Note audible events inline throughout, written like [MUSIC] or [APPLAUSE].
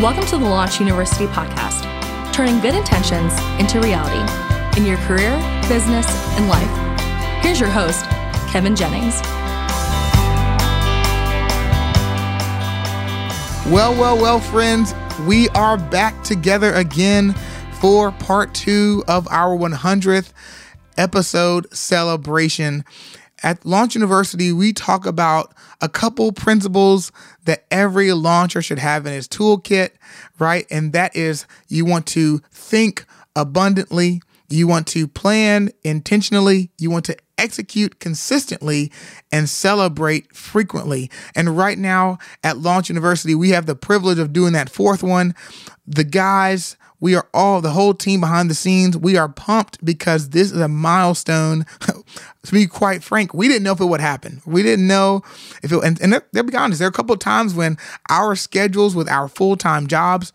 Welcome to the Launch Youniversity podcast, turning good intentions into reality in your career, business, and life. Here's your host, Kevin Jennings. Well, well, well, friends, we are back together again for part two of our 100th episode celebration. At Launch Youniversity, we talk about a couple principles that every launcher should have in his toolkit, right? And that is you want to think abundantly, you want to plan intentionally, you want to execute consistently and celebrate frequently. And right now at Launch Youniversity, we have the privilege of doing that fourth one. The guys we are all, the whole team behind the scenes, we are pumped because this is a milestone. [LAUGHS] to be quite frank, we didn't know if it would happen. We didn't know if it, and, and they'll be honest, there are a couple of times when our schedules with our full time jobs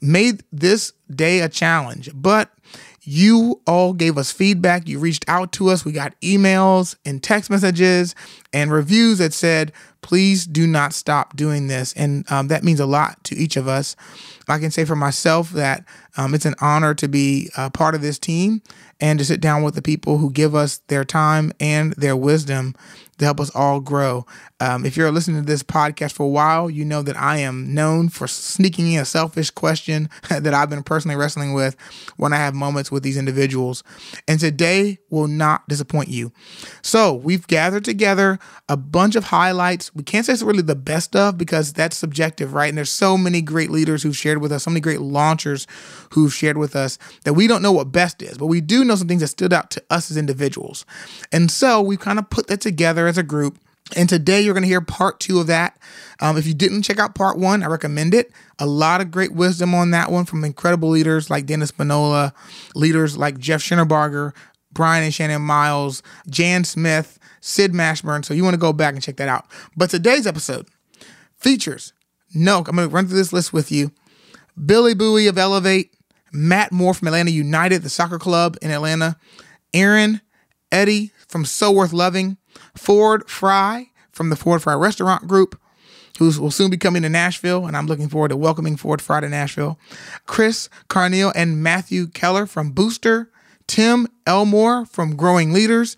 made this day a challenge. But you all gave us feedback. You reached out to us. We got emails and text messages and reviews that said, please do not stop doing this. And um, that means a lot to each of us. I can say for myself that um, it's an honor to be a part of this team and to sit down with the people who give us their time and their wisdom to help us all grow. Um, if you're listening to this podcast for a while, you know that I am known for sneaking in a selfish question [LAUGHS] that I've been personally wrestling with when I have moments with these individuals. And today will not disappoint you. So we've gathered together a bunch of highlights. We can't say it's really the best of because that's subjective, right? And there's so many great leaders who've shared with us, so many great launchers who've shared with us that we don't know what best is, but we do know some things that stood out to us as individuals. And so we kind of put that together together as a group. And today you're going to hear part two of that. Um, if you didn't check out part one, I recommend it. A lot of great wisdom on that one from incredible leaders like Dennis Spinola, leaders like Jeff Shinabarger, Brian and Shannon Miles, Jan Smith, Sid Mashburn. So you want to go back and check that out. But today's episode features, no, I'm going to run through this list with you. Billy Bowie of Elevate, Matt Moore from Atlanta United, the soccer club in Atlanta, Aaron Eddie from So Worth Loving, Ford Fry from the Ford Fry Restaurant Group, who will soon be coming to Nashville, and I'm looking forward to welcoming Ford Fry to Nashville. Chris Carneal and Matthew Keller from Booster, Tim Elmore from Growing Leaders.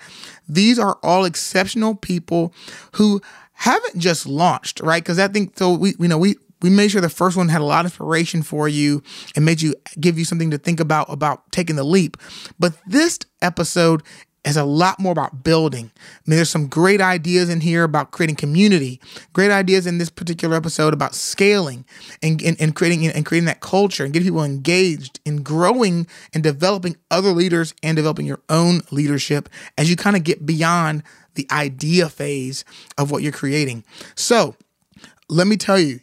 These are all exceptional people who haven't just launched, right? Because I think so. We you know we we made sure the first one had a lot of inspiration for you and made you give you something to think about about taking the leap. But this episode is a lot more about building. I mean, there's some great ideas in here about creating community, great ideas in this particular episode about scaling and, and, and creating and creating that culture and getting people engaged in growing and developing other leaders and developing your own leadership as you kind of get beyond the idea phase of what you're creating. So let me tell you,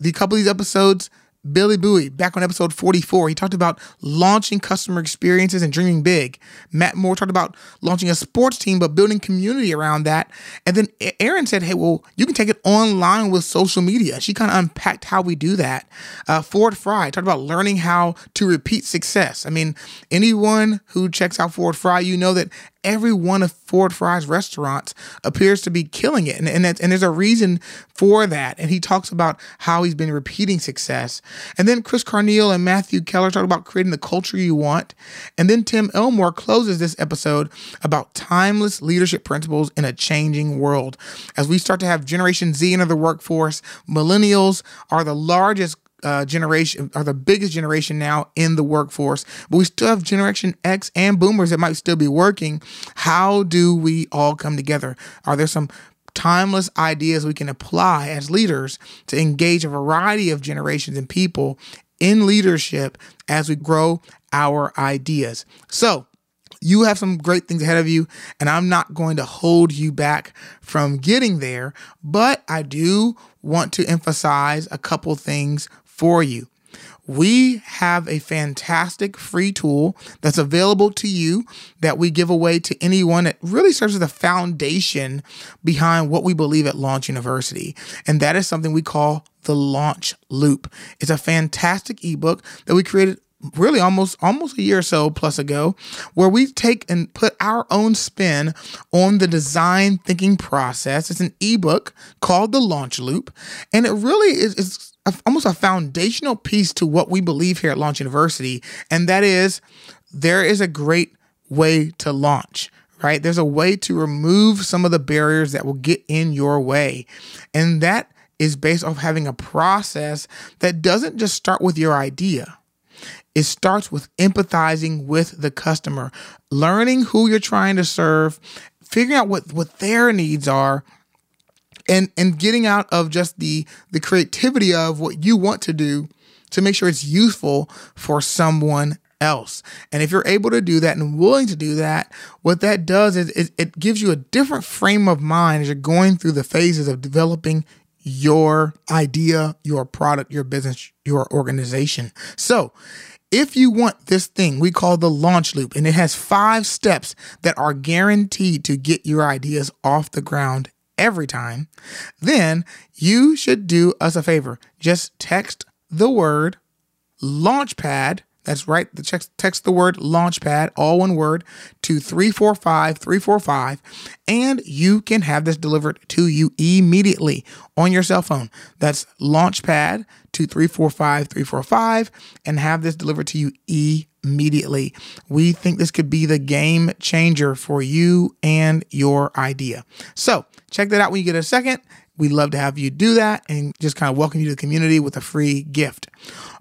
the couple of these episodes Billy Bowie, back on episode 44, he talked about launching customer experiences and dreaming big. Matt Moore talked about launching a sports team, but building community around that. And then Aaron said, hey, well, you can take it online with social media. She kind of unpacked how we do that. Uh, Ford Fry talked about learning how to repeat success. I mean, anyone who checks out Ford Fry, you know that every one of Ford Fry's restaurants appears to be killing it. And, and, and there's a reason for that. And he talks about how he's been repeating success. And then Chris Carneal and Matthew Keller talk about creating the culture you want. And then Tim Elmore closes this episode about timeless leadership principles in a changing world. As we start to have Generation Z enter the workforce, millennials are the largest uh, generation are the biggest generation now in the workforce, but we still have Generation X and Boomers that might still be working. How do we all come together? Are there some timeless ideas we can apply as leaders to engage a variety of generations and people in leadership as we grow our ideas? So, you have some great things ahead of you, and I'm not going to hold you back from getting there, but I do want to emphasize a couple things for you. We have a fantastic free tool that's available to you that we give away to anyone that really serves as the foundation behind what we believe at Launch Youniversity. And that is something we call the Launch Loop. It's a fantastic ebook that we created really almost almost a year or so plus ago where we take and put our own spin on the design thinking process it's an ebook called the launch loop and it really is, is a, almost a foundational piece to what we believe here at Launch Youniversity, and that is there is a great way to launch. Right? There's a way to remove some of the barriers that will get in your way. And that is based off having a process that doesn't just start with your idea. It starts with empathizing with the customer, learning who you're trying to serve, figuring out what, what their needs are, and and getting out of just the the creativity of what you want to do to make sure it's useful for someone else. And if you're able to do that and willing to do that, what that does is it, it gives you a different frame of mind as you're going through the phases of developing your idea, your product, your business, your organization. So, if you want this thing we call the launch loop, and it has five steps that are guaranteed to get your ideas off the ground every time, then you should do us a favor. Just text the word launchpad. That's right. The text, text the word launchpad, all one word, to 345 345, and you can have this delivered to you immediately on your cell phone. That's launchpad to 345 345 and have this delivered to you immediately. We think this could be the game changer for you and your idea. So check that out when you get a second. We'd love to have you do that and just kind of welcome you to the community with a free gift.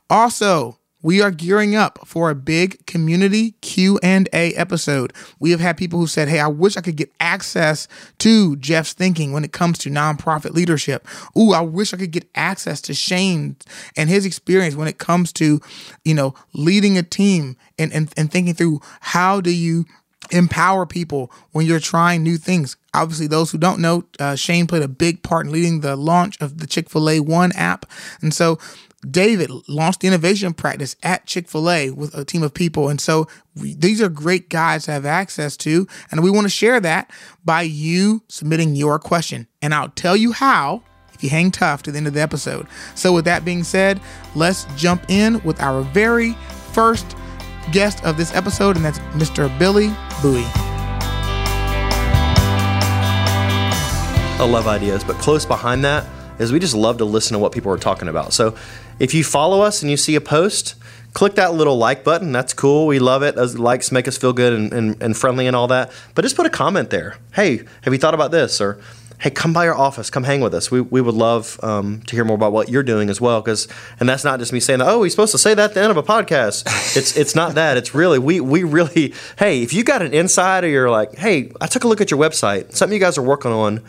Also, we are gearing up for a big community q&a episode we have had people who said hey i wish i could get access to jeff's thinking when it comes to nonprofit leadership ooh i wish i could get access to shane and his experience when it comes to you know leading a team and, and, and thinking through how do you empower people when you're trying new things. Obviously, those who don't know, uh, Shane played a big part in leading the launch of the Chick fil A One app. And so David launched the innovation practice at Chick fil A with a team of people. And so we, these are great guys to have access to. And we want to share that by you submitting your question. And I'll tell you how if you hang tough to the end of the episode. So, with that being said, let's jump in with our very first guest of this episode, and that's Mr. Billy Bowie. I love ideas, but close behind that is we just love to listen to what people are talking about. So if you follow us and you see a post, click that little like button. That's cool. We love it. Those likes make us feel good and, and, and friendly and all that. But just put a comment there. Hey, have you thought about this? Or hey, come by our office, come hang with us. We, we would love um, to hear more about what you're doing as well. Because and that's not just me saying, oh, he's supposed to say that at the end of a podcast. [LAUGHS] it's it's not that. It's really we we really hey, if you got an insight or you're like, hey, I took a look at your website, something you guys are working on.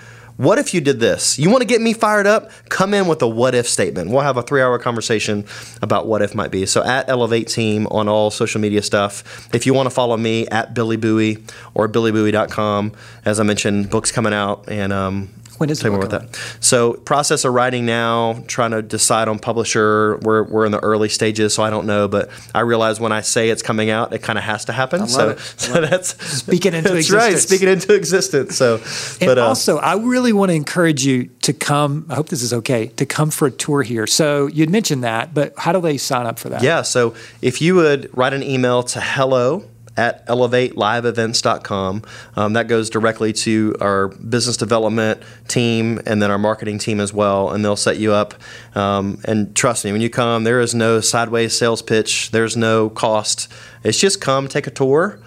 What if you did this? You want to get me fired up? Come in with a what if statement. We'll have a three hour conversation about what if might be. So at Elevate Team on all social media stuff. If you want to follow me at Billy Bowie or BillyBowie.com. As I mentioned, books coming out and um, when is Tell me more about that. So, process of writing now, trying to decide on publisher. We're, we're in the early stages, so I don't know. But I realize when I say it's coming out, it kind of has to happen. so, so that's speaking into [LAUGHS] that's existence. right, speaking into existence. So, and but uh, also, I really want to encourage you to come. I hope this is okay to come for a tour here. So you'd mentioned that, but how do they sign up for that? yeah. So if you would write an email to hello at elevateliveevents.com. Um, that goes directly to our business development team and then our marketing team as well, and they'll set you up. Um, and trust me, when you come, there is no sideways sales pitch, there's no cost. It's just come, take a tour.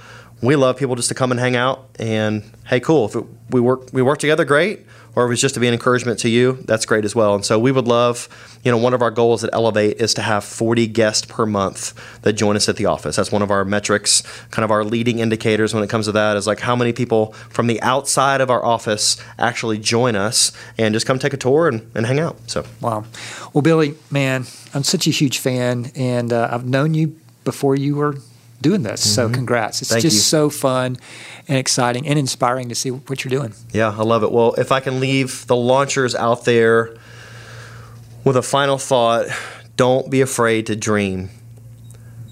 We love people just to come and hang out. And hey, cool. If it, we work we work together, great or if it's just to be an encouragement to you, that's great as well. And so we would love, you know, one of our goals at Elevate is to have 40 guests per month that join us at the office. That's one of our metrics, kind of our leading indicators when it comes to that is like how many people from the outside of our office actually join us and just come take a tour and, and hang out. So, wow. Well, Billy, man, I'm such a huge fan, and uh, I've known you before you were doing this. Mm-hmm. So congrats. It's Thank just you. so fun and exciting and inspiring to see what you're doing. Yeah, I love it. Well, if I can leave the launchers out there with a final thought, don't be afraid to dream.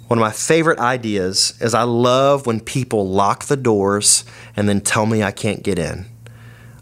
One of my favorite ideas is I love when people lock the doors and then tell me I can't get in.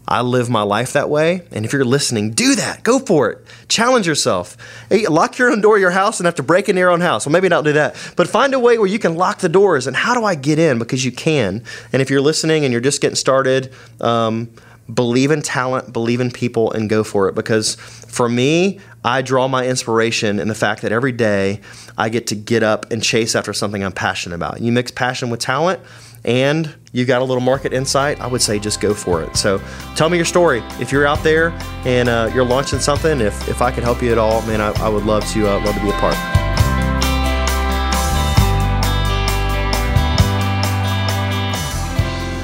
I live my life that way. And if you're listening, do that. Go for it. Challenge yourself. Hey, lock your own door of your house and have to break into your own house. Well, maybe not do that, but find a way where you can lock the doors. And how do I get in? Because you can. And if you're listening and you're just getting started, um, believe in talent, believe in people, and go for it. Because for me, I draw my inspiration in the fact that every day I get to get up and chase after something I'm passionate about. You mix passion with talent, and you've got a little market insight, I would say just go for it. So tell me your story. If you're out there and uh, you're launching something, if, if I can help you at all, man, I, I would love to uh, love to be a part.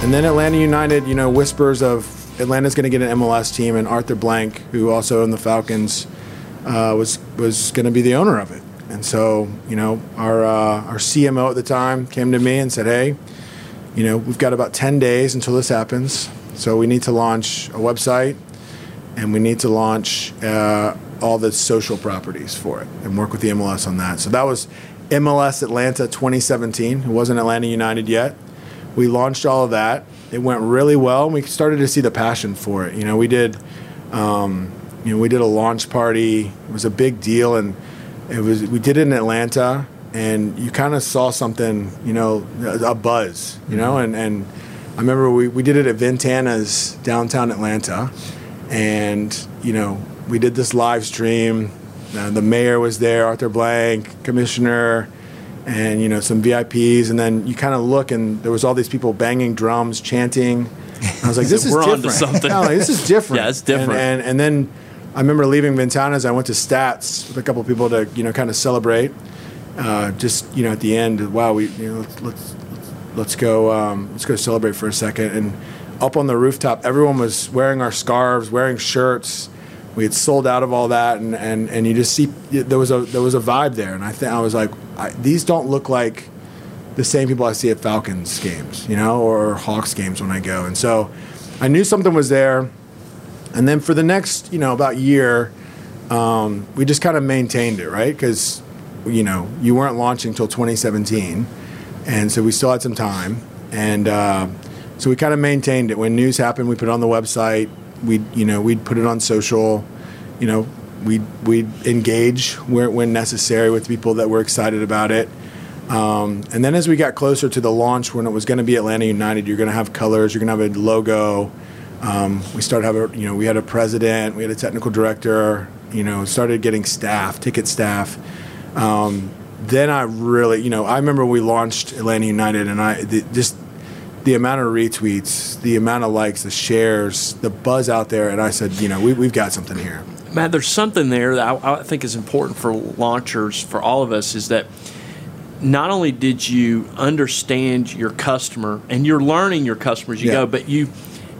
And then Atlanta United, you know, whispers of Atlanta's going to get an MLS team, and Arthur Blank, who also owned the Falcons, uh, was was going to be the owner of it. And so, you know, our uh, our CMO at the time came to me and said, "Hey, you know, we've got about 10 days until this happens. So we need to launch a website and we need to launch uh, all the social properties for it and work with the MLS on that. So that was MLS Atlanta 2017. It wasn't Atlanta United yet. We launched all of that. It went really well, and we started to see the passion for it. You know, we did, um, you know, we did a launch party. It was a big deal, and it was we did it in Atlanta and you kind of saw something, you know, a buzz, you know, and, and I remember we, we did it at Ventana's downtown Atlanta, and you know, we did this live stream. Uh, the mayor was there, Arthur Blank, commissioner, and you know some VIPs, and then you kind of look, and there was all these people banging drums, chanting. I was like, [LAUGHS] "This is We're different." something. [LAUGHS] No, like, this is different. Yeah, it's different. And, and, and then I remember leaving Ventana's. I went to Stats with a couple of people to you know kind of celebrate uh, just you know at the end, wow, we you know let's let's, let's go um, let's go celebrate for a second. And up on the rooftop, everyone was wearing our scarves, wearing shirts. We had sold out of all that, and, and, and you just see there was a there was a vibe there, and I think I was like, I, these don't look like the same people I see at Falcons games, you know, or Hawks games when I go. And so I knew something was there. And then for the next, you know, about year, um, we just kind of maintained it, right? Because you know, you weren't launching until 2017, and so we still had some time, and uh, so we kind of maintained it. When news happened, we put it on the website. We, you know, we'd put it on social. You know, we we engage where, when necessary with people that were excited about it. Um, and then as we got closer to the launch, when it was going to be Atlanta United, you're going to have colors, you're going to have a logo. Um, we started having, you know, we had a president, we had a technical director, you know, started getting staff, ticket staff. Um, then I really, you know, I remember we launched Atlanta United, and I the, just the amount of retweets, the amount of likes, the shares, the buzz out there, and I said, you know, we, we've got something here. Matt, there's something there that I, I think is important for launchers, for all of us, is that not only did you understand your customer and you're learning your customer as you Yeah. go, but you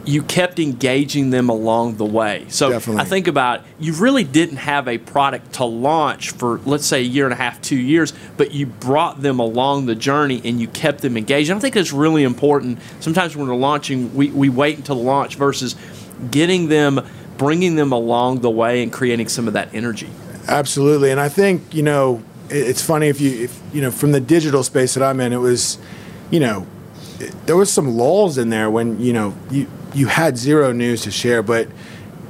you kept engaging them along the way. So Definitely. I think about you really didn't have a product to launch for let's say a year and a half, two years, but you brought them along the journey and you kept them engaged. And I think that's really important. Sometimes when we're launching, we, we wait until the launch versus getting them, bringing them along the way and creating some of that energy. Absolutely, and I think you know it's funny if you if you know from the digital space that I'm in, it was, you know, there was some lulls in there when you know you you had zero news to share, but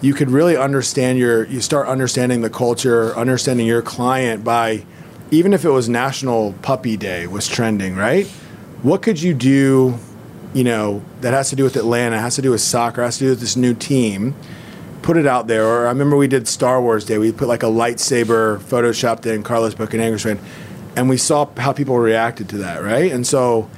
you could really understand your you start understanding the culture, understanding your client by even if it was National Puppy Day was trending, right? What could you do, you know, that has to do with Atlanta, has to do with soccer, has to do with this new team? put it out there. Or I remember we did Star Wars Day. We put like a lightsaber photoshopped in Carlos Book Bocanegra's fan, and we saw how people reacted to that, right? And so,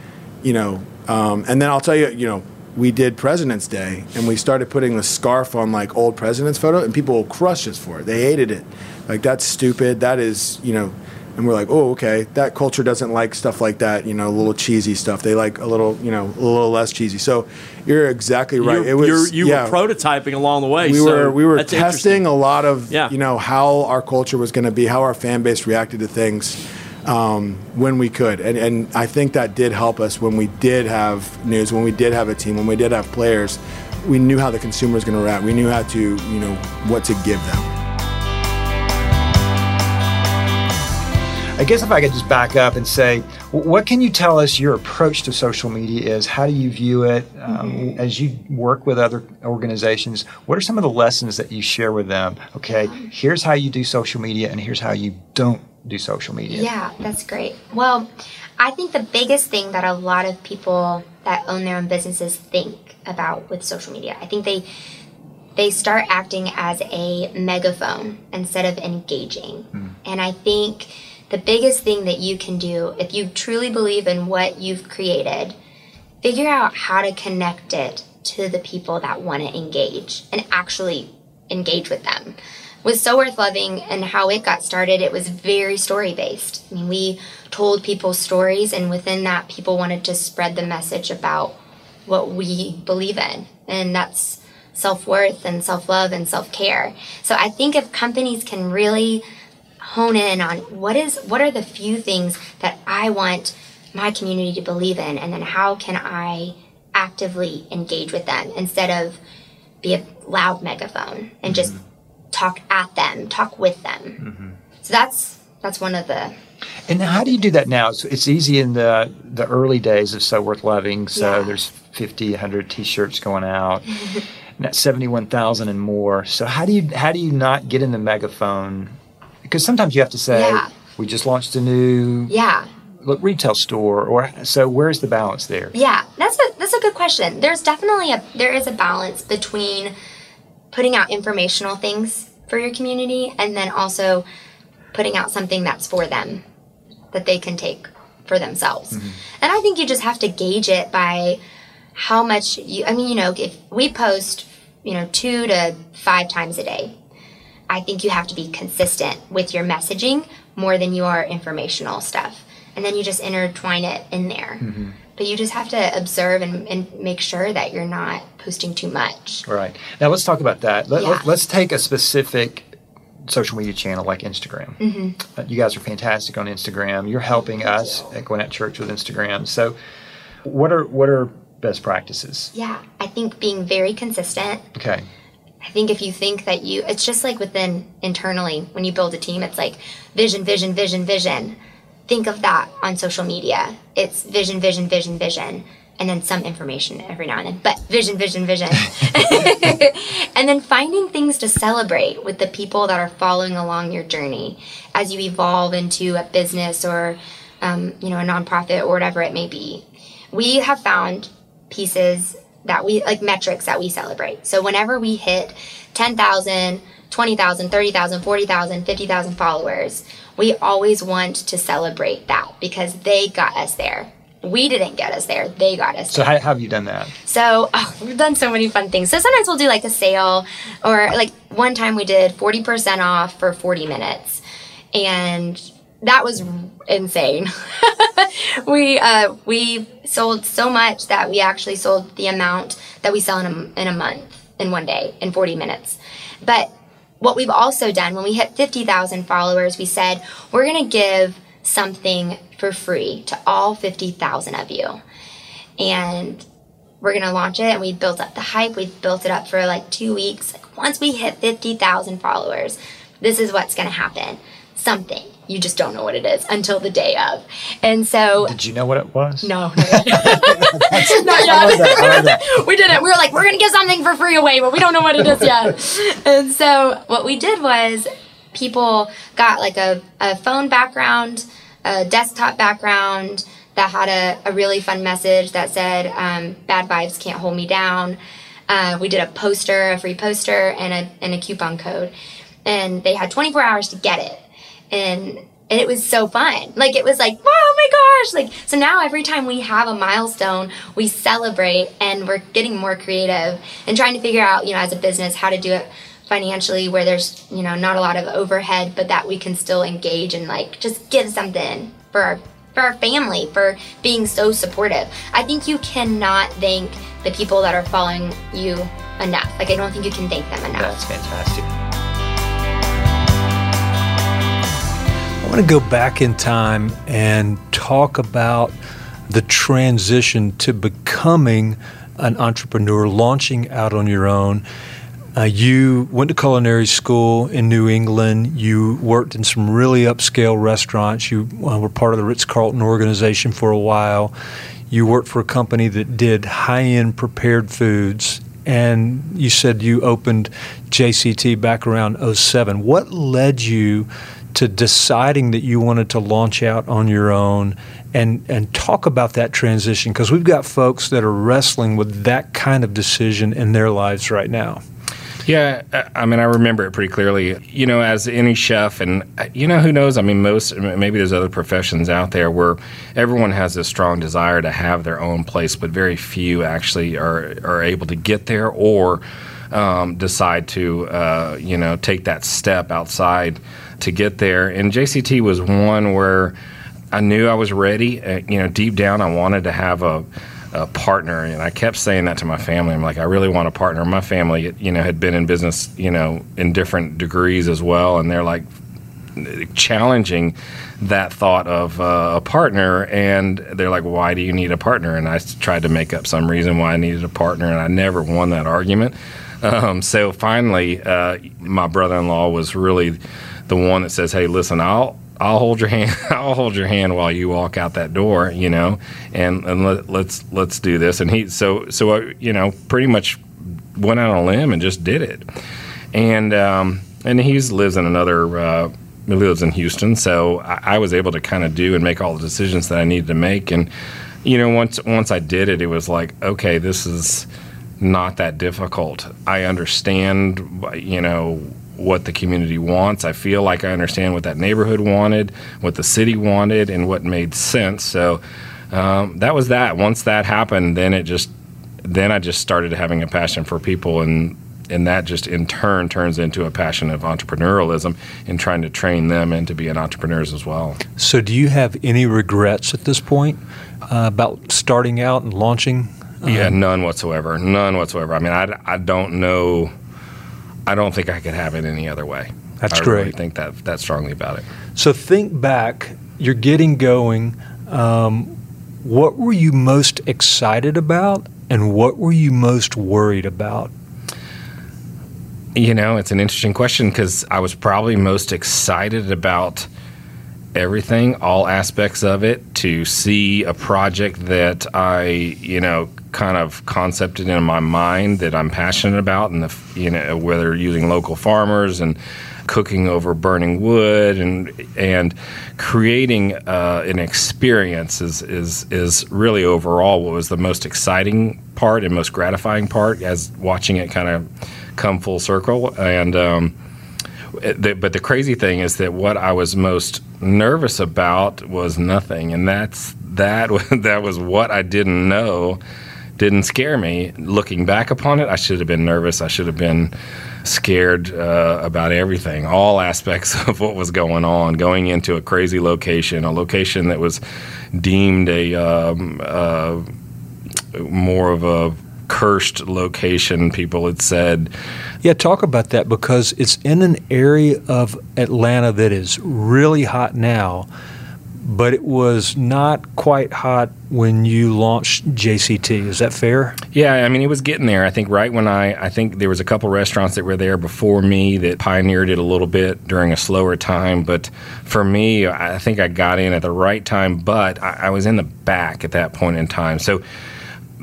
you know, um, and then I'll tell you, you know, we did President's Day, and we started putting the scarf on like old presidents' photo, and people crushed us for it. They hated it. Like that's stupid. That is, you know. And we're like, oh, okay. That culture doesn't like stuff like that, you know, a little cheesy stuff. They like a little, you know, a little less cheesy. So you're exactly right. You're- it was you're- you yeah were prototyping along the way. we so were we were testing a lot of Yeah. you know how our culture was going to be, how our fan base reacted to things um, when we could, and and I think that did help us when we did have news, when we did have a team, when we did have players. We knew how the consumer was going to react. We knew how to you know what to give them. I guess if I could just back up and say, what can you tell us your approach to social media is? How do you view it um, as you work with other organizations? What are some of the lessons that you share with them? Okay, here's how you do social media, and here's how you don't do social media. Yeah, that's great. Well, I think the biggest thing that a lot of people that own their own businesses think about with social media. I think they they start acting as a megaphone instead of engaging. Mm. And I think the biggest thing that you can do if you truly believe in what you've created, figure out how to connect it to the people that want to engage and actually engage with them. With So Worth Loving and how it got started, it was very story based. I mean, we told people stories, and within that, people wanted to spread the message about what we believe in. And that's self worth and self love and self care. So I think if companies can really hone in on what is what are the few things that I want my community to believe in and then how can I actively engage with them instead of be a loud megaphone and mm-hmm. Talk at them, talk with them. Mm-hmm. So that's that's one of the and how do you do that now? It's, it's easy in the the early days of So Worth Loving. So yeah. there's 50, 100 t-shirts going out. [LAUGHS] and 71,000 and more. So how do you how do you not get in the megaphone? Because sometimes you have to say yeah. we just launched a new yeah look retail store or so where's the balance there? Yeah, that's a that's a good question. There's definitely a there is a balance between putting out informational things for your community and then also putting out something that's for them that they can take for themselves. Mm-hmm. And I think you just have to gauge it by how much you I mean, you know, if we post you know, two to five times a day. I think you have to be consistent with your messaging more than you are informational stuff. And then you just intertwine it in there. Mm-hmm. But you just have to observe and, and, make sure that you're not posting too much. All right. Now let's talk about that. Let, yeah. let, us take a specific social media channel like Instagram. Mm-hmm. Uh, you guys are fantastic on Instagram. You're helping Thank us you. at Gwinnett Church with Instagram. So, what are what are best practices? Yeah, I think being very consistent. Okay. I think if you think that you, it's just like within internally when you build a team, it's like vision, vision, vision, vision. Think of that on social media. It's vision, vision, vision, vision, and then some information every now and then, but vision, vision, vision. [LAUGHS] [LAUGHS] and then finding things to celebrate with the people that are following along your journey as you evolve into a business or, um, you know, a nonprofit or whatever it may be. We have found pieces that we like metrics that we celebrate. So whenever we hit 10,000, 20,000, 30,000, 40,000, 50,000 followers, we always want to celebrate that because they got us there. We didn't get us there, they got us so there. how have you done that? So [LAUGHS] oh, we've done so many fun things. So sometimes we'll do like a sale or like one time we did 40% off for 40 minutes. And that was insane. [LAUGHS] we uh, we sold so much that we actually sold the amount that we sell in a, in a month in one day in 40 minutes. But what we've also done when we hit 50,000 followers, we said we're going to give something for free to all 50,000 of you. And we're going to launch it and we built up the hype. We built it up for like 2 weeks. Like once we hit 50,000 followers, this is what's going to happen. Something you just don't know what it is until the day of. And so, did you know what it was? No, [LAUGHS] not yet. not yet. [LAUGHS] we didn't. We were like, we're gonna give something for free away, but we don't know what it is yet. [LAUGHS] and so, what we did was, people got like a, a phone background, a desktop background that had a, a really fun message that said, um, "Bad vibes can't hold me down." Uh, we did a poster, a free poster, and a and a coupon code, and they had 24 hours to get it and and it was so fun. Like it was like, oh my gosh! Like so now every time we have a milestone, we celebrate and we're getting more creative and trying to figure out, you know, as a business how to do it financially where there's, you know, not a lot of overhead, but that we can still engage and like just give something for our for our family for being so supportive. I think you cannot thank the people that are following you enough. Like I don't think you can thank them enough. That's fantastic. Want to go back in time and talk about the transition to becoming an entrepreneur, launching out on your own. Uh, you went to culinary school in New England. You worked in some really upscale restaurants. You uh, were part of the Ritz Carlton organization for a while. You worked for a company that did high end prepared foods. And you said you opened JCT back around 07. What led you to deciding that you wanted to launch out on your own and and talk about that transition because we've got folks that are wrestling with that kind of decision in their lives right now. Yeah, I mean, I remember it pretty clearly. You know, as any chef, and you know, who knows? I mean, most maybe there's other professions out there where everyone has a strong desire to have their own place, but very few actually are are able to get there or um, decide to, uh, you know, take that step outside to get there. And JCT was one where I knew I was ready. Uh, you know, deep down, I wanted to have a, a, partner, and I kept saying that to my family. I'm like, I really want a partner. My family, you know, had been in business, you know, in different degrees as well, and they're like challenging that thought of uh, a partner and they're like why do you need a partner and i tried to make up some reason why i needed a partner and i never won that argument um, so finally uh, my brother-in-law was really the one that says hey listen i'll I'll hold your hand. [LAUGHS] I'll hold your hand while you walk out that door, you know, and and let, us let's, let's do this. And he so so uh, you know pretty much went out on a limb and just did it. And um, and he lives in another. Uh, he lives in Houston, so I, I was able to kind of do and make all the decisions that I needed to make. And you know, once once I did it, it was like, okay, this is not that difficult. I understand, you know, what the community wants. I feel like I understand what that neighborhood wanted, what the city wanted, and what made sense. So um, that was that. Once that happened, then it just then I just started having a passion for people and and that just in turn turns into a passion of entrepreneurialism and trying to train them into being entrepreneurs as well. So, do you have any regrets at this point uh, about starting out and launching? Yeah, none whatsoever. None whatsoever. I mean, I, I don't know I don't think I could have it any other way. That's I great. Really think that that strongly about it. So think back. You're getting going. Um, what were you most excited about, and what were you most worried about? You know, it's an interesting question because I was probably most excited about everything, all aspects of it, to see a project that I, you know, kind of concepted in my mind that I'm passionate about, and the, you know, whether using local farmers and cooking over burning wood and and creating uh, an experience is, is is really overall what was the most exciting part and most gratifying part as watching it kind of come full circle and. Um, but the crazy thing is that what I was most nervous about was nothing, and that's that. [LAUGHS] that was what I didn't know. Didn't scare me. Looking back upon it, I should have been nervous. I should have been scared uh, about everything, all aspects [LAUGHS] of what was going on. Going into a crazy location, a location that was deemed a um, uh, more of a cursed location, people had said. Yeah, talk about that because it's in an area of Atlanta that is really hot now, but it was not quite hot when you launched JCT. Is that fair? Yeah, I mean, it was getting there. I think right when I, I think there was a couple restaurants that were there before me that pioneered it a little bit during a slower time. But for me, I think I got in at the right time, but I, I was in the back at that point in time. So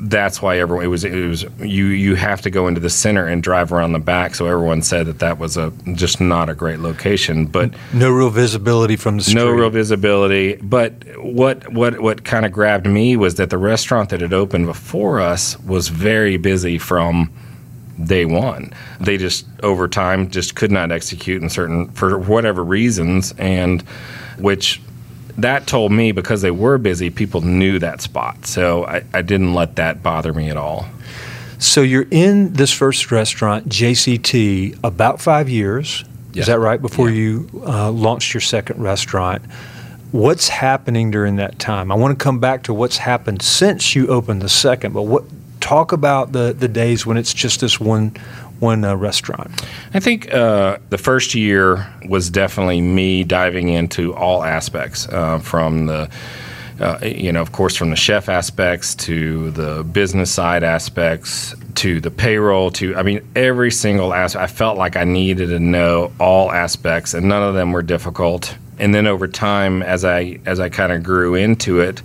that's why everyone it was it was you you have to go into the center and drive around the back. So everyone said that that was a just not a great location but no real visibility from the street no real visibility. But what what what kind of grabbed me was that the restaurant that had opened before us was very busy from day one. They just over time just could not execute in certain for whatever reasons and which that told me because they were busy, people knew that spot. So I, I didn't let that bother me at all. So you're in this first restaurant, JCT, about five years. Yeah. Is that right? Before yeah. you uh, launched your second restaurant. What's happening during that time? I want to come back to what's happened since you opened the second, but what talk about the, the days when it's just this one one uh, restaurant? I think uh, the first year was definitely me diving into all aspects uh, from the. Uh, you know, of course, from the chef aspects to the business side aspects to the payroll to, I mean, every single aspect. I felt like I needed to know all aspects, and none of them were difficult. And then over time, as I as I kind of grew into it,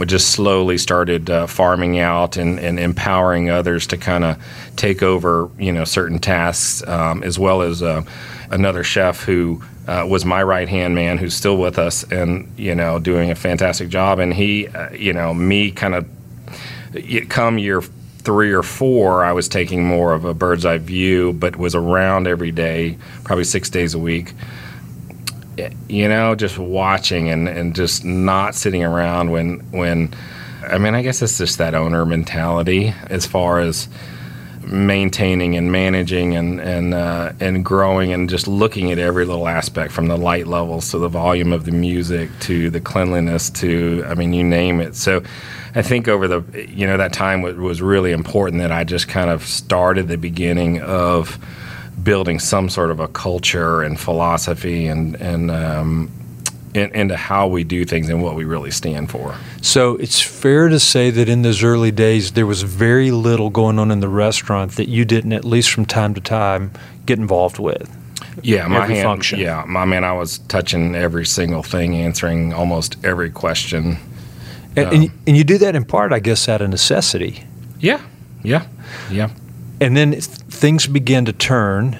we just slowly started uh, farming out and, and empowering others to kind of take over, you know, certain tasks, um, as well as uh, another chef who uh, was my right hand man, who's still with us, and you know, doing a fantastic job. And he, uh, you know, me kind of come year three or four, I was taking more of a bird's eye view, but was around every day, probably six days a week you know, just watching and, and just not sitting around when when I mean, I guess it's just that owner mentality as far as maintaining and managing and and uh, and growing and just looking at every little aspect from the light levels to the volume of the music to the cleanliness to I mean you name it. So I think over the you know that time was really important that I just kind of started the beginning of building some sort of a culture and philosophy and and um, in, into how we do things and what we really stand for. So it's fair to say that in those early days there was very little going on in the restaurant that you didn't at least from time to time get involved with. Yeah, my hand, function. Yeah, my man, I was touching every single thing, answering almost every question. And, um, and, and you do that in part, I guess, out of necessity. Yeah, yeah, yeah. And then things begin to turn.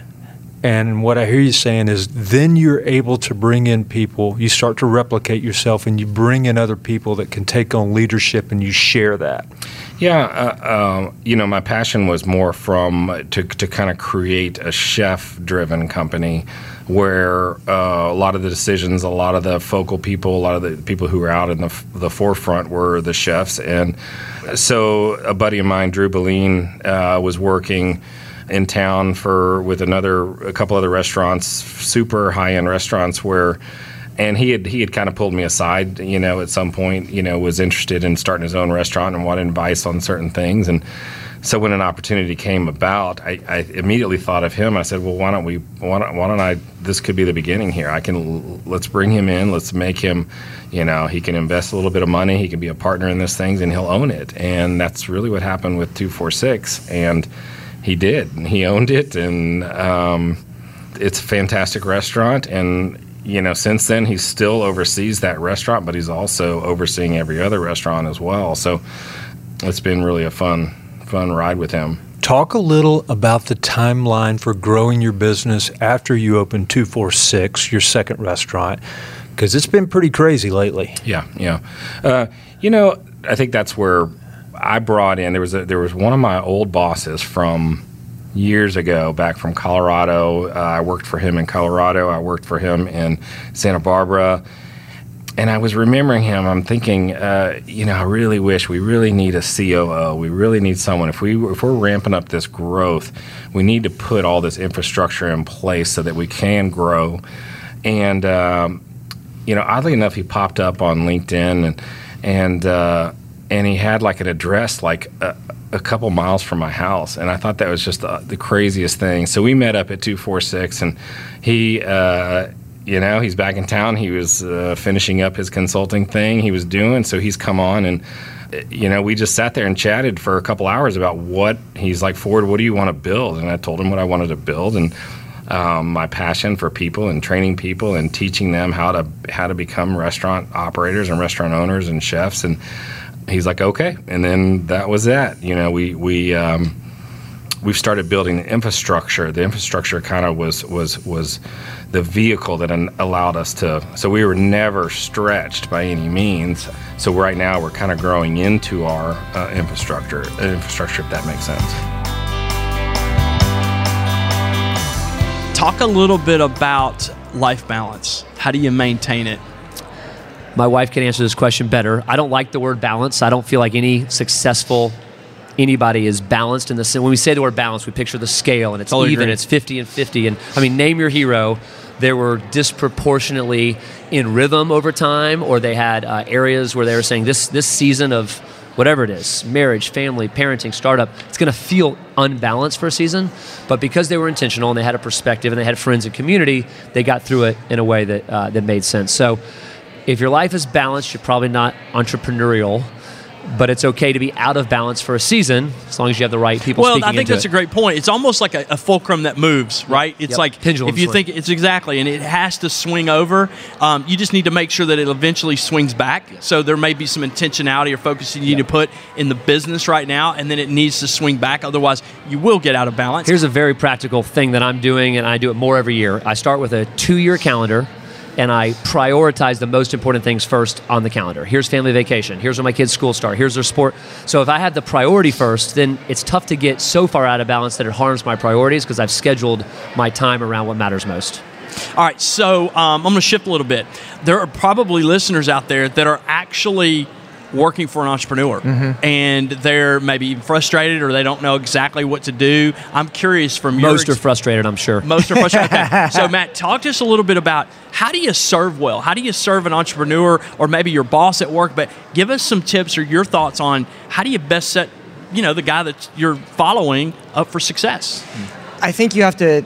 And what I hear you saying is then you're able to bring in people, you start to replicate yourself, and you bring in other people that can take on leadership and you share that. Yeah, uh, uh, you know, my passion was more from uh, to, to kind of create a chef driven company where uh, a lot of the decisions, a lot of the focal people, a lot of the people who were out in the, the forefront were the chefs. And so a buddy of mine, Drew Belline, uh, was working in town for with another a couple other restaurants, super high end restaurants where and he had he had kind of pulled me aside, you know, at some point, you know, was interested in starting his own restaurant and wanted advice on certain things. And so when an opportunity came about, I, I immediately thought of him. I said, well, why don't we? Why don't, why don't I? This could be the beginning here. I can let's bring him in. Let's make him. You know, he can invest a little bit of money. He can be a partner in this thing, and he'll own it. And that's really what happened with two four six. And he did. He owned it, and um, it's a fantastic restaurant. And you know, since then he still oversees that restaurant, but he's also overseeing every other restaurant as well. So it's been really a fun, fun ride with him. Talk a little about the timeline for growing your business after you opened 246, your second restaurant, because it's been pretty crazy lately. Yeah, yeah. Uh, you know, I think that's where I brought in there was a, there was one of my old bosses from years ago back from Colorado. Uh, I worked for him in Colorado. I worked for him in Santa Barbara. And I was remembering him. I'm thinking, uh, you know, I really wish we really need a COO. We really need someone. If we if we're ramping up this growth, we need to put all this infrastructure in place so that we can grow. And um, you know, oddly enough, he popped up on LinkedIn and and uh, and he had like an address like a, a, couple miles from my house and i thought that was just the, the craziest thing. So we met up at 246 and he uh, you know he's back in town. He was uh, finishing up his consulting thing he was doing so he's come on and you know we just sat there and chatted for a couple hours about what he's like ford what do you want to build? And i told him what i wanted to build and um, my passion for people and training people and teaching them how to how to become restaurant operators and restaurant owners and chefs and he's like, okay, and then that was that. You know, we we um, we've started building the infrastructure. The infrastructure kind of was was was the vehicle that allowed us to. So we were never stretched by any means. So right now we're kind of growing into our uh, infrastructure. Infrastructure, if that makes sense. Talk a little bit about life balance. How do you maintain it? My wife can answer this question better. I don't like the word balance. I don't feel like any successful anybody is balanced in the sense when we say the word balance, we picture the scale and it's totally even, agree. it's 50 and 50. And I mean, name your hero. There were disproportionately in rhythm over time, or they had uh, areas where they were saying this this season of whatever it is marriage, family, parenting, startup it's going to feel unbalanced for a season. But because they were intentional and they had a perspective and they had friends and community, they got through it in a way that, uh, that made sense. So if your life is balanced, you're probably not entrepreneurial. but it's okay to be out of balance for a season as long as you have the right people. Well, I think that's it. a great point. It's almost like a, a fulcrum that moves, right? It's Yep. like Pendulum if you swing. think it's exactly, and it has to swing over. Um, you just need to make sure that it eventually swings back. So there may be some intentionality or focus you need to put in the business right now, and then it needs to swing back. Otherwise, you will get out of balance. Here's a very practical thing that I'm doing, and I do it more every year. I start with a two year calendar and I prioritize the most important things first on the calendar. Here's family vacation. Here's when my kids' school start. Here's their sport. So if I have the priority first, then it's tough to get so far out of balance that it harms my priorities because I've scheduled my time around what matters most. All right, so um, I'm going to shift a little bit. There are probably listeners out there that are actually working for an entrepreneur Mm-hmm. and they're maybe frustrated or they don't know exactly what to do. I'm curious from your Most are ex- frustrated, I'm sure. most are frustrated. Okay. [LAUGHS] So, Matt, talk to us a little bit about how do you serve well? How do you serve an entrepreneur or maybe your boss at work? But give us some tips or your thoughts on how do you best set, you know, the guy that you're following up for success. I think you have to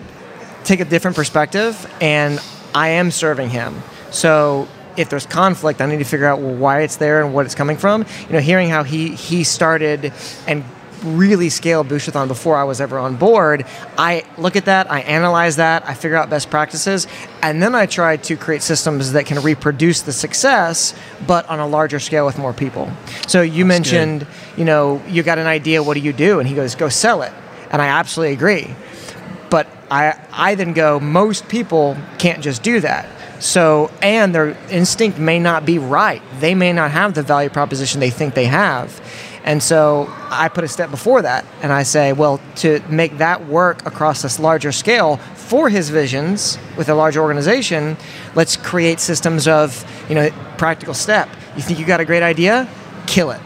take a different perspective, and I am serving him. So if there's conflict, I need to figure out well, why it's there and what it's coming from. You know, hearing how he he started and really scaled Boosterthon before I was ever on board, I look at that, I analyze that, I figure out best practices, and then I try to create systems that can reproduce the success, but on a larger scale with more people. So you mentioned, you know, you got an idea, what do you do? And he goes, go sell it. And I absolutely agree but I, I then go, most people can't just do that. So, and their instinct may not be right. They may not have the value proposition they think they have. And so I put a step before that and I say, well, to make that work across this larger scale for his visions with a large organization, let's create systems of, you know, practical step. You think you got a great idea? Kill it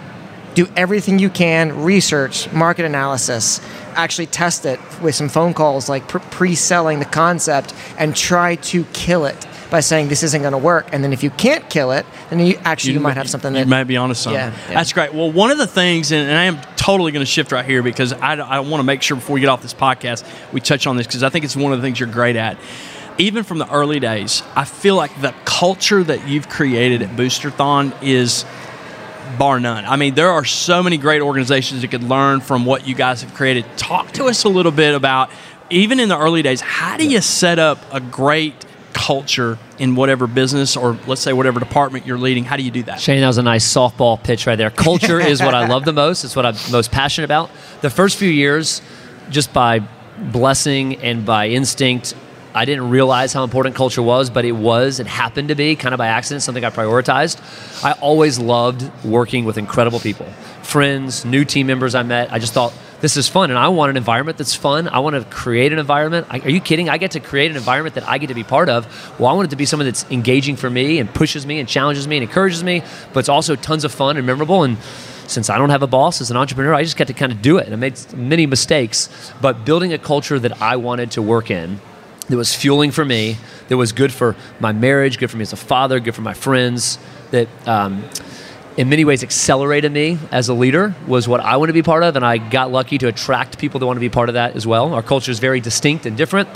do everything you can research market analysis actually test it with some phone calls like pre-selling the concept and try to kill it by saying this isn't going to work and then if you can't kill it then you actually you, might have something you that might be onto something. Yeah, yeah. That's great. Well, one of the things, and, and I am totally going to shift right here because I, I want to make sure before we get off this podcast, we touch on this because I think it's one of the things you're great at. Even from the early days, I feel like the culture that you've created at Boosterthon is bar none. I mean, there are so many great organizations that could learn from what you guys have created. Talk to us a little bit about, even in the early days, how do you set up a great culture in whatever business or let's say whatever department you're leading? How do you do that? Shane, that was a nice softball pitch right there. Culture is what I love the most. It's what I'm most passionate about. The first few years, just by blessing and by instinct, I didn't realize how important culture was, but it was. It happened to be kind of by accident, something I prioritized. I always loved working with incredible people, friends, new team members I met. I just thought this is fun, and I want an environment that's fun. I want to create an environment. I, are you kidding? I get to create an environment that I get to be part of. Well, I want it to be something that's engaging for me and pushes me and challenges me and encourages me, but it's also tons of fun and memorable. And since I don't have a boss as an entrepreneur, I just got to kind of do it. And I made many mistakes, but building a culture that I wanted to work in that was fueling for me, that was good for my marriage, good for me as a father, good for my friends, that um, in many ways accelerated me as a leader was what I want to be part of. And I got lucky to attract people that want to be part of that as well. Our culture is very distinct and different.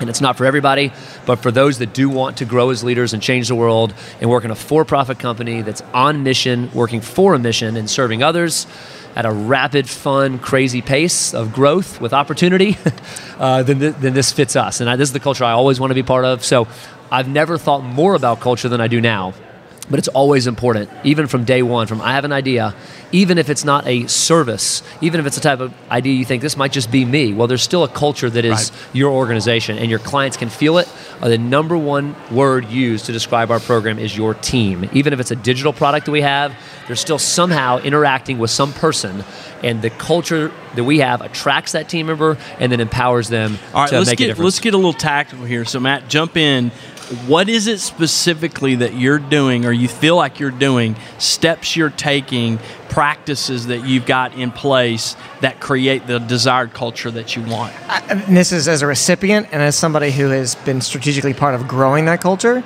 And it's not for everybody, but for those that do want to grow as leaders and change the world and work in a for profit company that's on mission, working for a mission, and serving others at a rapid, fun, crazy pace of growth with opportunity, [LAUGHS] uh, then, th- then this fits us. And I, this is the culture I always want to be part of. So I've never thought more about culture than I do now. But it's always important, even from day one, from I have an idea, even if it's not a service, even if it's a type of idea you think this might just be me. Well, there's still a culture that is your organization and your clients can feel it. Uh, the number one word used to describe our program is your team. Even if it's a digital product that we have, they're still somehow interacting with some person. And the culture that we have attracts that team member and then empowers them All right, to let's make a get let's get a little tactical here. So Matt, jump in. What is it specifically that you're doing, or you feel like you're doing? Steps you're taking, practices that you've got in place that create the desired culture that you want. and this is as a recipient and as somebody who has been strategically part of growing that culture.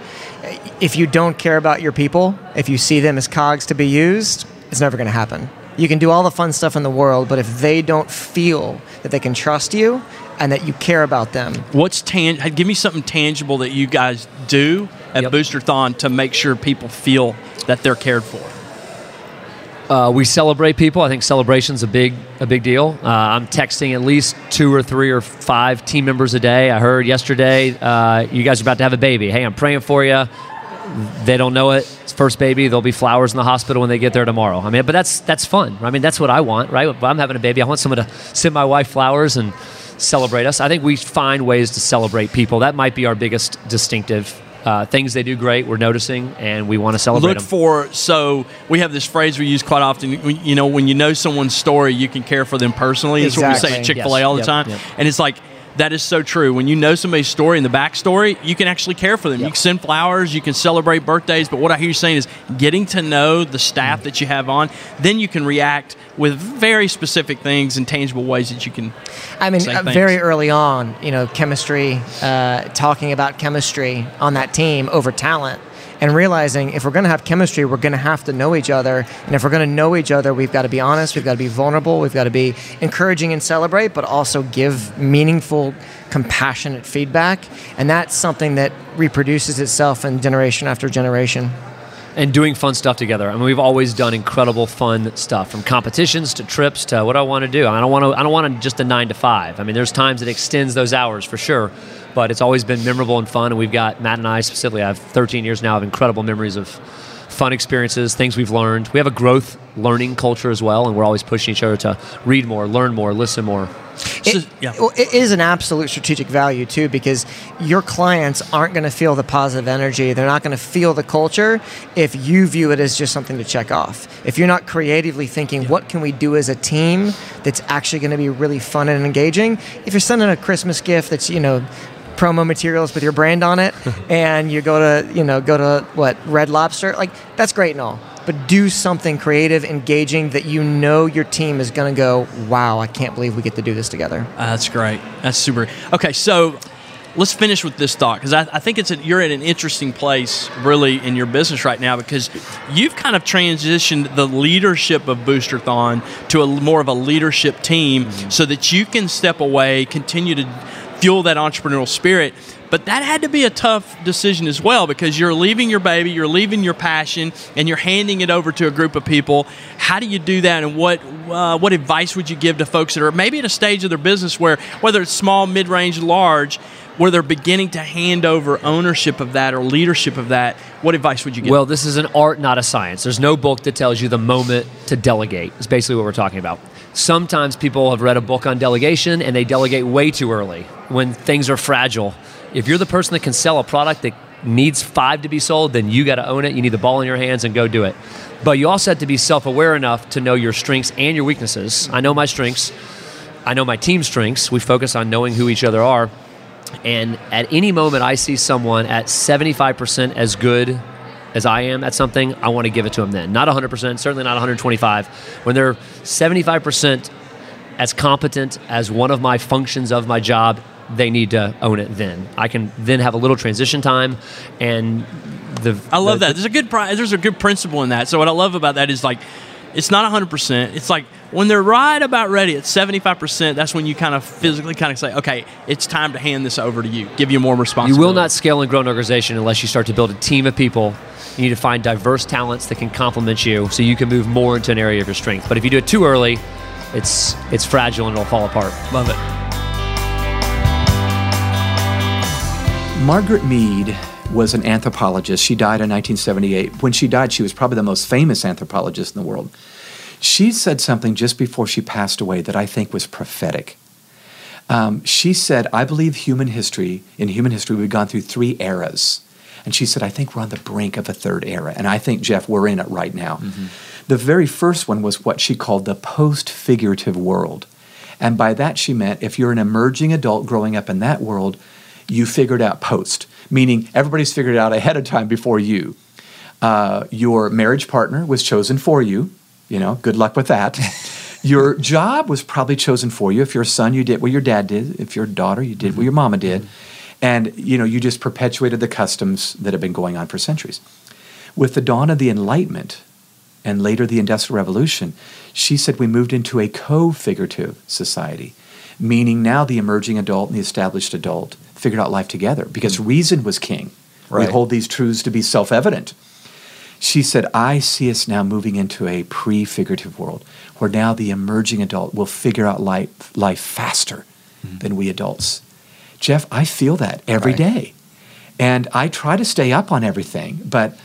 If you don't care about your people, if you see them as cogs to be used, it's never going to happen. You can do all the fun stuff in the world, but if they don't feel that they can trust you and that you care about them, What's tan? Give me something tangible that you guys do at Boosterthon to make sure people feel that they're cared for. Uh, we celebrate people. I think celebration's a big a big deal. Uh, I'm texting at least two or three or five team members a day. I heard yesterday uh, you guys are about to have a baby. Hey, I'm praying for you. They don't know it. It's first baby. There'll be flowers in the hospital when they get there tomorrow. I mean, but that's that's fun. I mean, that's what I want, right? If I'm having a baby, I want someone to send my wife flowers and celebrate us. I think we find ways to celebrate people. That might be our biggest distinctive uh, things they do great, we're noticing, and we want to celebrate Look them. for so we have this phrase we use quite often. You know, when you know someone's story, you can care for them personally. That's what we say at Chick Fil A Yes. all the Yep. time, Yep. and it's like. That is so true. When you know somebody's story and the backstory, you can actually care for them. You can send flowers, you can celebrate birthdays. But what I hear you saying is getting to know the staff that you have on, then you can react with very specific things and tangible ways that you can. I mean, uh, very early on, you know, chemistry, uh, talking about chemistry on that team over talent, and realizing if we're going to have chemistry, we're going to have to know each other. And if we're going to know each other, we've got to be honest, we've got to be vulnerable, we've got to be encouraging and celebrate, but also give meaningful, compassionate feedback. And that's something that reproduces itself in generation after generation. And doing fun stuff together. I mean, we've always done incredible fun stuff, from competitions to trips to what I want to do. I don't want to. I don't want to just a nine to five. I mean, there's times it extends those hours for sure, but it's always been memorable and fun. And we've got Matt and I specifically. I have 13 years now of incredible memories of fun experiences, things we've learned. We have a growth learning culture as well, and we're always pushing each other to read more, learn more, listen more. It, well, it is an absolute strategic value too, because your clients aren't going to feel the positive energy. They're not going to feel the culture if you view it as just something to check off. If you're not creatively thinking, what can we do as a team that's actually going to be really fun and engaging? If you're sending a Christmas gift that's you know promo materials with your brand on it, [LAUGHS] and you go to you know go to what Red Lobster, like that's great and all. But do something creative, engaging that you know your team is going to go, wow, I can't believe we get to do this together. Uh, that's great. That's super. Okay, so let's finish with this thought because I, I think it's a, you're at an interesting place really in your business right now because you've kind of transitioned the leadership of Boosterthon to a more of a leadership team so that you can step away, continue to fuel that entrepreneurial spirit. But that had to be a tough decision as well because you're leaving your baby, you're leaving your passion, and you're handing it over to a group of people. How do you do that, and what uh, what advice would you give to folks that are maybe at a stage of their business where, whether it's small, mid range, large, where they're beginning to hand over ownership of that or leadership of that? What advice would you give? Well, this is an art, not a science. There's no book that tells you the moment to delegate. It's basically what we're talking about. Sometimes people have read a book on delegation and they delegate way too early when things are fragile. If you're the person that can sell a product that needs five to be sold, then you got to own it. You need the ball in your hands and go do it. But you also have to be self aware enough to know your strengths and your weaknesses. I know my strengths. I know my team's strengths. We focus on knowing who each other are. And at any moment I see someone at 75% as good as I am at something, I want to give it to them then. Not 100%, certainly not 125. When they're 75% as competent as one of my functions of my job, they need to own it then. I can then have a little transition time and the I love the- that. There's a good pri- there's a good principle in that. So what I love about that is like it's not 100%. It's like when they're right about ready at 75%, that's when you kind of physically kind of say, "Okay, it's time to hand this over to you. Give you more responsibility. You will not scale and grow an organization unless you start to build a team of people. You need to find diverse talents that can complement you so you can move more into an area of your strength. But if you do it too early, it's it's fragile and it'll fall apart. Love it. Margaret Mead was an anthropologist. She died in 1978. When she died, she was probably the most famous anthropologist in the world. She said something just before she passed away that I think was prophetic. Um, she said, I believe human history, in human history, we've gone through three eras. And she said, I think we're on the brink of a third era. And I think, Jeff, we're in it right now. The very first one was what she called the post figurative world. And by that, she meant if you're an emerging adult growing up in that world, you figured out post, meaning everybody's figured out ahead of time before you. Uh, your marriage partner was chosen for you. You know, good luck with that. [LAUGHS] your job was probably chosen for you. If you're a son, you did what your dad did. If you're a daughter, you did what your mama did. And, you know, you just perpetuated the customs that have been going on for centuries. With the dawn of the Enlightenment and later the Industrial Revolution, she said we moved into a co figurative society, meaning now the emerging adult and the established adult figured out life together because reason was king. Right. We hold these truths to be self evident. She said, I see us now moving into a prefigurative world where now the emerging adult will figure out life, life faster mm-hmm. than we adults. Jeff, I feel that every right. day, And I try to stay up on everything, but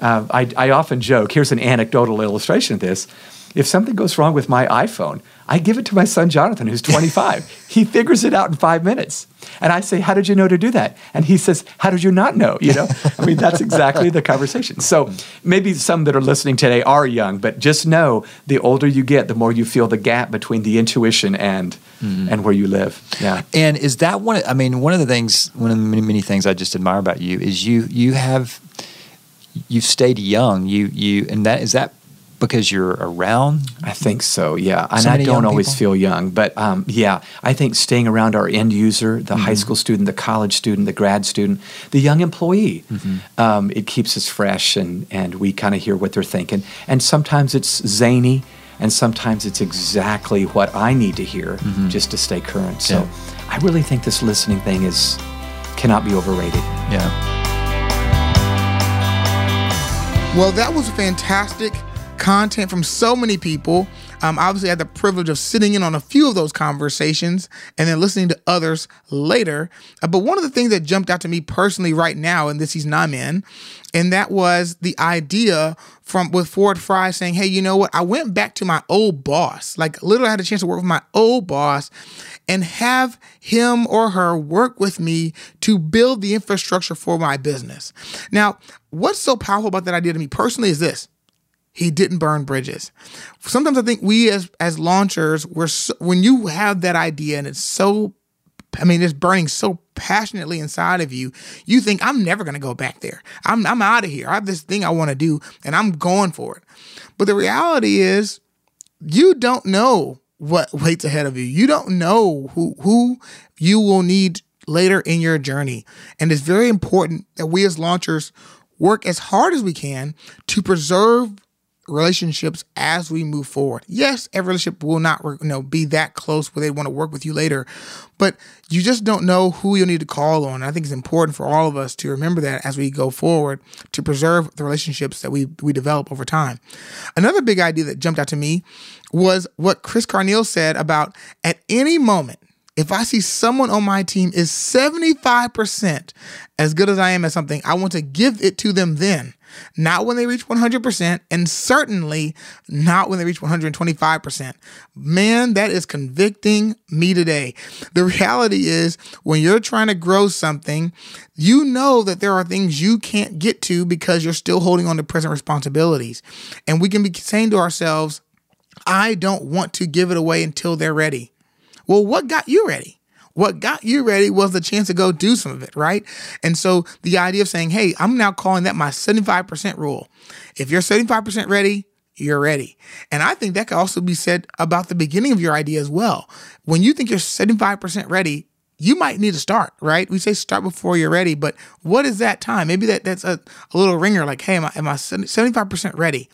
uh, I, I often joke here's an anecdotal illustration of this. If something goes wrong with my iPhone, I give it to my son Jonathan, who's 25. [LAUGHS] he figures it out in five minutes. And I say, How did you know to do that? And he says, How did you not know? You know, I mean, that's exactly the conversation. So maybe some that are listening today are young, but just know the older you get, the more you feel the gap between the intuition and mm. and where you live. Yeah. And is that one? I mean, one of the things, one of the many, many things I just admire about you is you you have you've stayed young. You you and that is that because you're around? I think so, yeah. And so I don't always people? feel young, but um, yeah, I think staying around our end user, the mm-hmm. high school student, the college student, the grad student, the young employee, mm-hmm. um, it keeps us fresh and, and we kind of hear what they're thinking. And sometimes it's zany, and sometimes it's exactly what I need to hear mm-hmm. just to stay current. So yeah. I really think this listening thing is cannot be overrated. Yeah. Well, that was fantastic content from so many people. Um, obviously, I had the privilege of sitting in on a few of those conversations and then listening to others later. Uh, but one of the things that jumped out to me personally right now in this season I'm in, and that was the idea from with Ford Fry saying, "Hey, you know what? I went back to my old boss. Like, literally, I had a chance to work with my old boss." And have him or her work with me to build the infrastructure for my business. Now, what's so powerful about that idea to me personally is this he didn't burn bridges. Sometimes I think we as as launchers, we're so, when you have that idea and it's so, I mean, it's burning so passionately inside of you, you think I'm never gonna go back there. I'm I'm out of here. I have this thing I want to do and I'm going for it. But the reality is, you don't know what waits ahead of you. You don't know who who you will need later in your journey, and it's very important that we as launchers work as hard as we can to preserve relationships as we move forward. Yes, every relationship will not you know be that close where they want to work with you later, but you just don't know who you'll need to call on. I think it's important for all of us to remember that as we go forward to preserve the relationships that we we develop over time. Another big idea that jumped out to me was what Chris Carneal said about at any moment if I see someone on my team is 75% as good as I am at something, I want to give it to them then not when they reach 100%, and certainly not when they reach 125%. Man, that is convicting me today. The reality is, when you're trying to grow something, you know that there are things you can't get to because you're still holding on to present responsibilities. And we can be saying to ourselves, I don't want to give it away until they're ready. Well, what got you ready? What got you ready was the chance to go do some of it, right? And so the idea of saying, hey, I'm now calling that my 75% rule. If you're 75% ready, you're ready. And I think that could also be said about the beginning of your idea as well. When you think you're 75% ready, you might need to start, right? We say start before you're ready, but what is that time? Maybe that that's a, a little ringer like, hey, am I, am I 75% ready?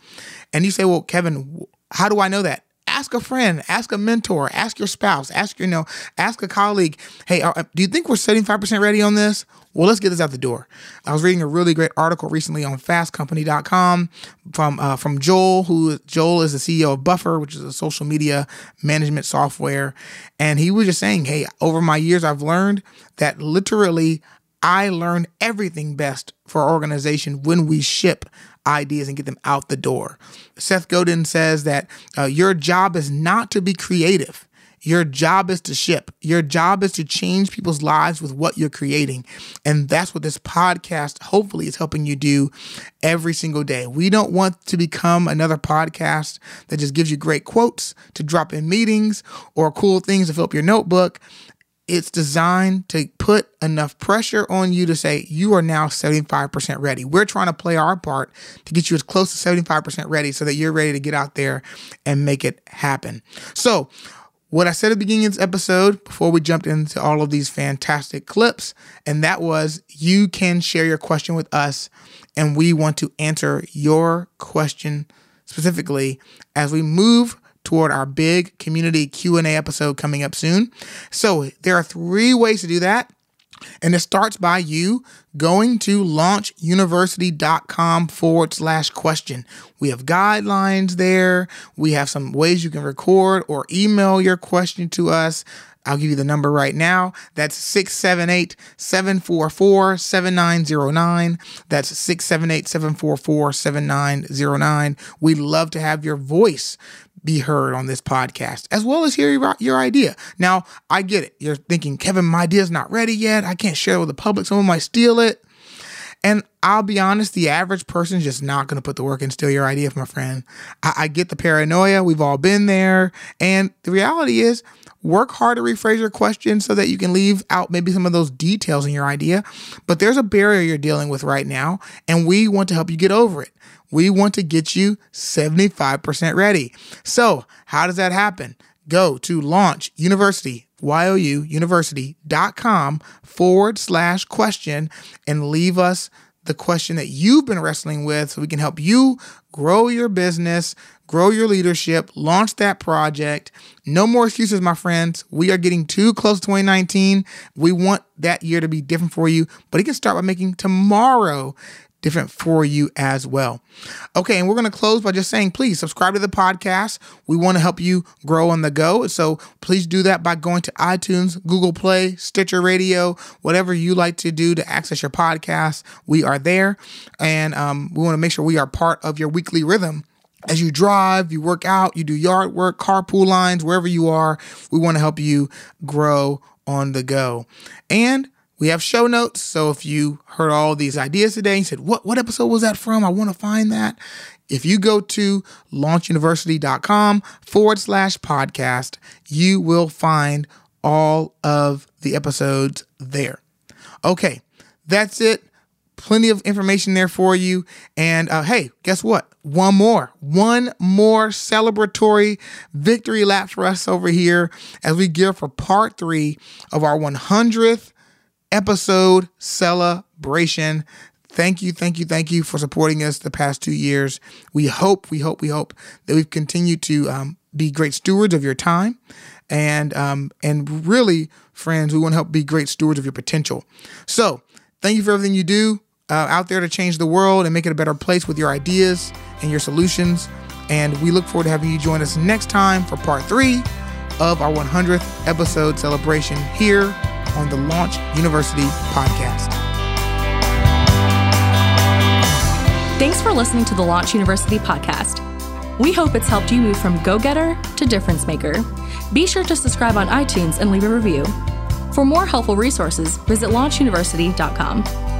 And you say, well, Kevin, how do I know that? Ask a friend, ask a mentor, ask your spouse, ask you know, ask a colleague. Hey, are, do you think we're 75% ready on this? Well, let's get this out the door. I was reading a really great article recently on fastcompany.com from uh, from Joel, who Joel is the CEO of Buffer, which is a social media management software, and he was just saying, "Hey, over my years, I've learned that literally I learn everything best for our organization when we ship ideas and get them out the door. Seth Godin says that uh, your job is not to be creative. Your job is to ship. Your job is to change people's lives with what you're creating. And that's what this podcast hopefully is helping you do every single day. We don't want to become another podcast that just gives you great quotes to drop in meetings or cool things to fill up your notebook it's designed to put enough pressure on you to say you are now 75% ready. We're trying to play our part to get you as close to 75% ready so that you're ready to get out there and make it happen. So, what I said at the beginning of this episode before we jumped into all of these fantastic clips, and that was you can share your question with us, and we want to answer your question specifically as we move toward our big community Q&A episode coming up soon. So, there are three ways to do that. And it starts by you going to launchyouniversity.com forward slash question. We have guidelines there. We have some ways you can record or email your question to us. I'll give you the number right now. That's 678 744 7909. That's 678 744 7909. We'd love to have your voice be heard on this podcast, as well as hear your, idea. Now, I get it. You're thinking, Kevin, my idea's not ready yet. I can't share it with the public. Someone might steal it. And I'll be honest, the average person's just not going to put the work and steal your idea a friend. I, I get the paranoia. We've all been there. And the reality is, work hard to rephrase your question so that you can leave out maybe some of those details in your idea. But there's a barrier you're dealing with right now, and we want to help you get over it. We want to get you 75% ready. So, how does that happen? Go to launch university, Y-O-U, university.com forward slash question and leave us the question that you've been wrestling with so we can help you grow your business, grow your leadership, launch that project. No more excuses, my friends. We are getting too close to 2019. We want that year to be different for you, but it can start by making tomorrow different for you as well. Okay, and we're going to close by just saying please subscribe to the podcast. We want to help you grow on the go. So please do that by going to iTunes, Google Play, Stitcher Radio, whatever you like to do to access your podcast. We are there. And um, we want to make sure we are part of your weekly rhythm. As you drive, you work out, you do yard work, carpool lines, wherever you are, we want to help you grow on the go. And we have show notes. So if you heard all these ideas today and said, what, what episode was that from? I want to find that. If you go to launchyouniversity.com forward slash podcast, you will find all of the episodes there. Okay, that's it. Plenty of information there for you. And uh, hey, guess what? One more, one more celebratory victory lap for us over here as we gear for part three of our 100th episode celebration. Thank you, thank you, thank you for supporting us the past two years. We hope, we hope, we hope that we've continued to um, be great stewards of your time, and um, and really, friends, we want to help be great stewards of your potential. So, thank you for everything you do uh, out there to change the world and make it a better place with your ideas and your solutions. And we look forward to having you join us next time for part three of our 100th episode celebration here on the Launch Youniversity podcast. Thanks for listening to the Launch Youniversity podcast. We hope it's helped you move from go getter to difference maker. Be sure to subscribe on iTunes and leave a review. For more helpful resources, visit launchyouniversity.com.